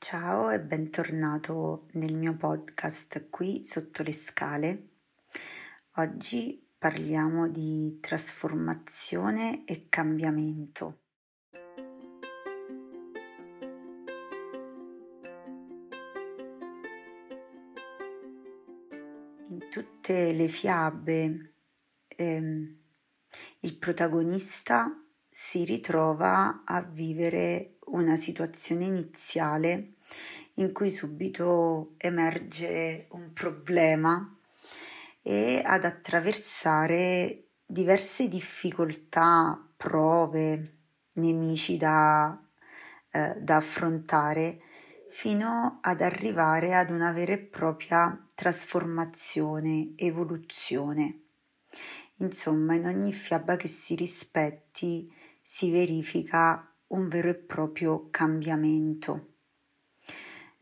Ciao e bentornato nel mio podcast qui sotto le scale. Oggi parliamo di trasformazione e cambiamento. In tutte le fiabe ehm, il protagonista si ritrova a vivere una situazione iniziale in cui subito emerge un problema e ad attraversare diverse difficoltà, prove, nemici da, eh, da affrontare fino ad arrivare ad una vera e propria trasformazione, evoluzione. Insomma, in ogni fiaba che si rispetti si verifica un vero e proprio cambiamento.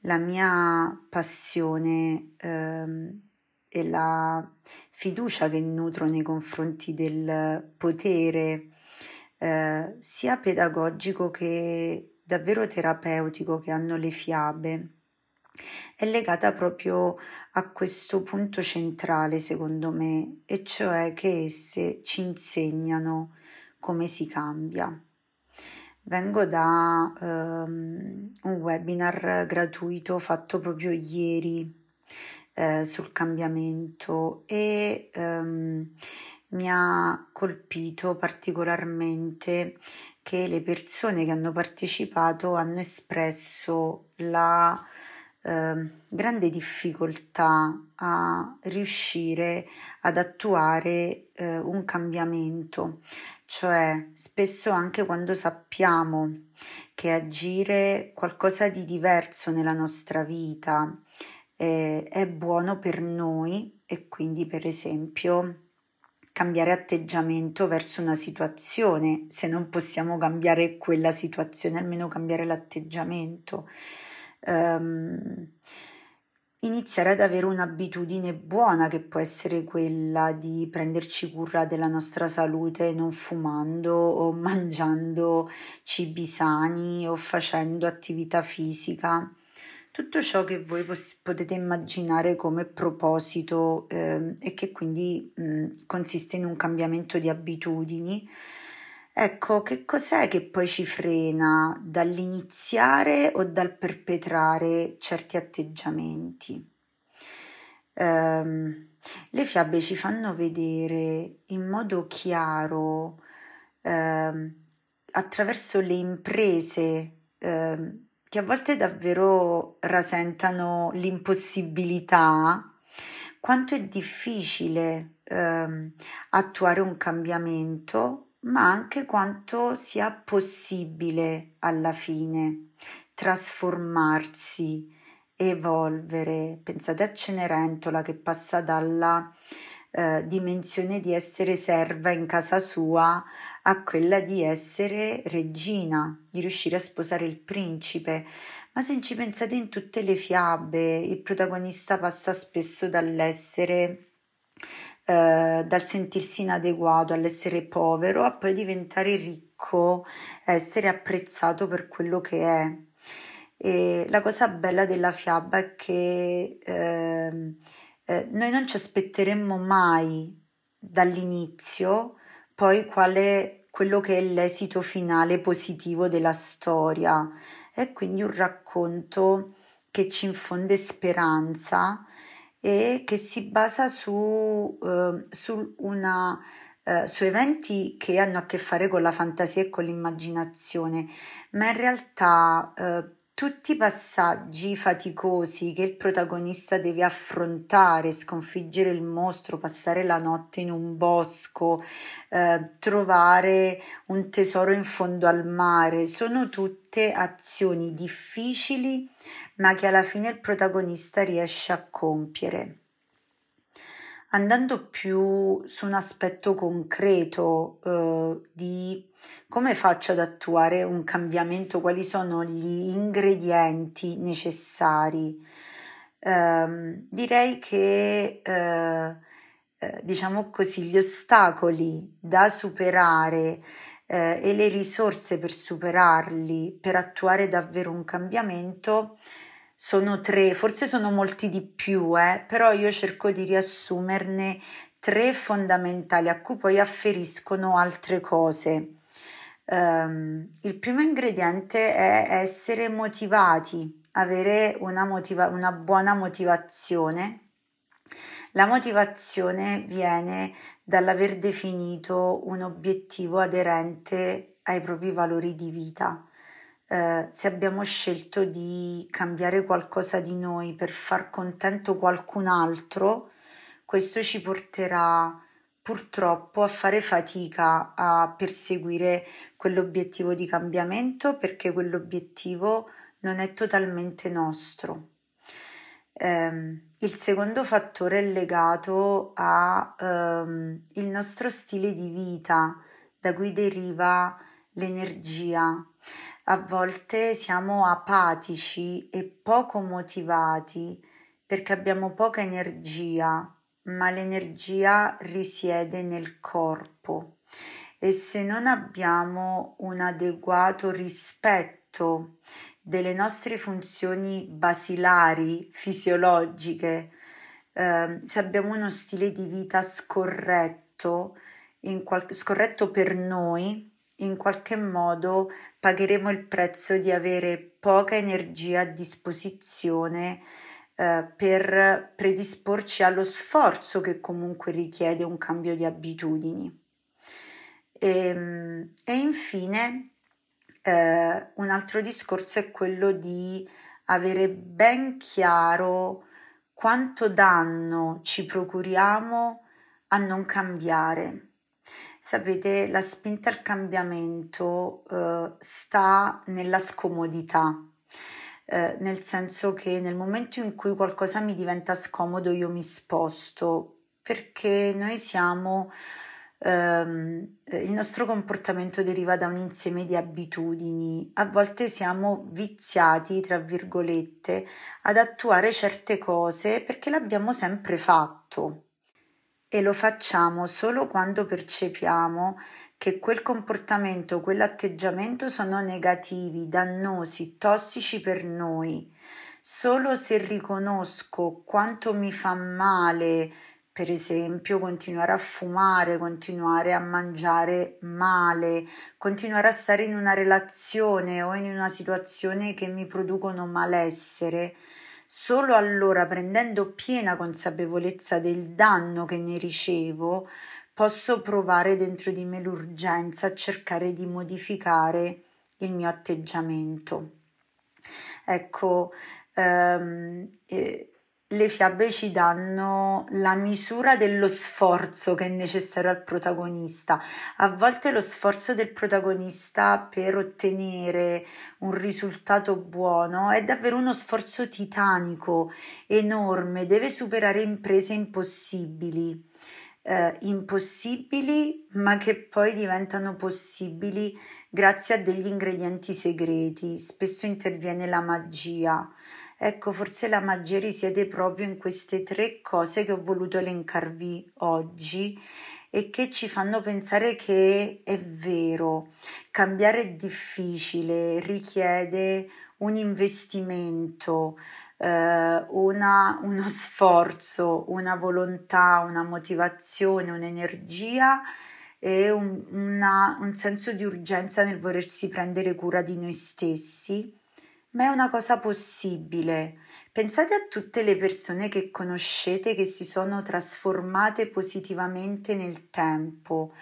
La mia passione ehm, e la fiducia che nutro nei confronti del potere, eh, sia pedagogico che davvero terapeutico che hanno le fiabe, è legata proprio a questo punto centrale, secondo me, e cioè che esse ci insegnano come si cambia. Vengo da um, un webinar gratuito fatto proprio ieri eh, sul cambiamento e um, mi ha colpito particolarmente che le persone che hanno partecipato hanno espresso la eh, grande difficoltà a riuscire ad attuare eh, un cambiamento, cioè spesso anche quando sappiamo che agire qualcosa di diverso nella nostra vita eh, è buono per noi e quindi per esempio cambiare atteggiamento verso una situazione, se non possiamo cambiare quella situazione, almeno cambiare l'atteggiamento. Um, iniziare ad avere un'abitudine buona che può essere quella di prenderci cura della nostra salute non fumando o mangiando cibi sani o facendo attività fisica. Tutto ciò che voi potete immaginare come proposito eh, e che quindi mh, consiste in un cambiamento di abitudini. Ecco, che cos'è che poi ci frena dall'iniziare o dal perpetrare certi atteggiamenti? Um, le fiabe ci fanno vedere in modo chiaro um, attraverso le imprese um, che a volte davvero rasentano l'impossibilità quanto è difficile attuare un cambiamento ma anche quanto sia possibile alla fine trasformarsi, evolvere. Pensate a Cenerentola che passa dalla eh, dimensione di essere serva in casa sua a quella di essere regina, di riuscire a sposare il principe. Ma se ci pensate in tutte le fiabe, il protagonista passa spesso dall'essere eh, dal sentirsi inadeguato all'essere povero a poi diventare ricco, essere apprezzato per quello che è. E la cosa bella della fiaba è che eh, eh, noi non ci aspetteremmo mai dall'inizio poi quale quello che è l'esito finale positivo della storia. È quindi un racconto che ci infonde speranza e che si basa su, eh, su, una, eh, su eventi che hanno a che fare con la fantasia e con l'immaginazione, ma in realtà eh, tutti i passaggi faticosi che il protagonista deve affrontare, sconfiggere il mostro, passare la notte in un bosco, eh, trovare un tesoro in fondo al mare, sono tutte azioni difficili ma che alla fine il protagonista riesce a compiere. Andando più su un aspetto concreto eh, di come faccio ad attuare un cambiamento, quali sono gli ingredienti necessari, eh, direi che eh, eh, diciamo così, gli ostacoli da superare eh, e le risorse per superarli, per attuare davvero un cambiamento, sono tre, forse sono molti di più, eh, però io cerco di riassumerne tre fondamentali a cui poi afferiscono altre cose. Um, il primo ingrediente è essere motivati, avere una, motiva- una buona motivazione. La motivazione viene dall'aver definito un obiettivo aderente ai propri valori di vita. Eh, se abbiamo scelto di cambiare qualcosa di noi per far contento qualcun altro, questo ci porterà purtroppo a fare fatica a perseguire quell'obiettivo di cambiamento perché quell'obiettivo non è totalmente nostro. Eh, il secondo fattore è legato al ehm, nostro stile di vita da cui deriva l'energia. A volte siamo apatici e poco motivati perché abbiamo poca energia, ma l'energia risiede nel corpo. E se non abbiamo un adeguato rispetto delle nostre funzioni basilari fisiologiche, eh, se abbiamo uno stile di vita scorretto, qual- scorretto per noi, in qualche modo pagheremo il prezzo di avere poca energia a disposizione eh, per predisporci allo sforzo che comunque richiede un cambio di abitudini. E, ehm, e infine eh, un altro discorso è quello di avere ben chiaro quanto danno ci procuriamo a non cambiare Sapete, la spinta al cambiamento eh, sta nella scomodità, eh, nel senso che nel momento in cui qualcosa mi diventa scomodo io mi sposto, perché noi siamo, ehm, il nostro comportamento deriva da un insieme di abitudini, a volte siamo viziati, tra virgolette, ad attuare certe cose perché l'abbiamo sempre fatto e lo facciamo solo quando percepiamo che quel comportamento, quell'atteggiamento sono negativi, dannosi, tossici per noi. Solo se riconosco quanto mi fa male, per esempio, continuare a fumare, continuare a mangiare male, continuare a stare in una relazione o in una situazione che mi producono malessere, Solo allora, prendendo piena consapevolezza del danno che ne ricevo, posso provare dentro di me l'urgenza a cercare di modificare il mio atteggiamento. Ecco, ehm, eh, le fiabe ci danno la misura dello sforzo che è necessario al protagonista. A volte lo sforzo del protagonista per ottenere un risultato buono è davvero uno sforzo titanico, enorme, deve superare imprese impossibili. Eh, impossibili, ma che poi diventano possibili grazie a degli ingredienti segreti. Spesso interviene la magia. Ecco, forse la magia risiede proprio in queste tre cose che ho voluto elencarvi oggi e che ci fanno pensare che è vero, cambiare è difficile, richiede un investimento, eh, una, uno sforzo, una volontà, una motivazione, un'energia e un, una, un senso di urgenza nel volersi prendere cura di noi stessi ma è una cosa possibile. Pensate a tutte le persone che conoscete che si sono trasformate positivamente nel tempo.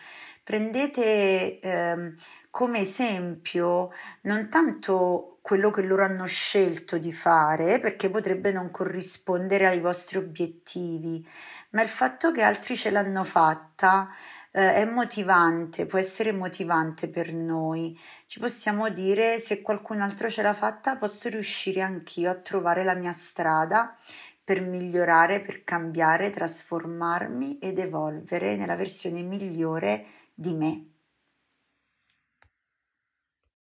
Prendete eh, come esempio non tanto quello che loro hanno scelto di fare, perché potrebbe non corrispondere ai vostri obiettivi, ma il fatto che altri ce l'hanno fatta eh, è motivante, può essere motivante per noi. Ci possiamo dire se qualcun altro ce l'ha fatta, posso riuscire anch'io a trovare la mia strada per migliorare, per cambiare, trasformarmi ed evolvere nella versione migliore di me.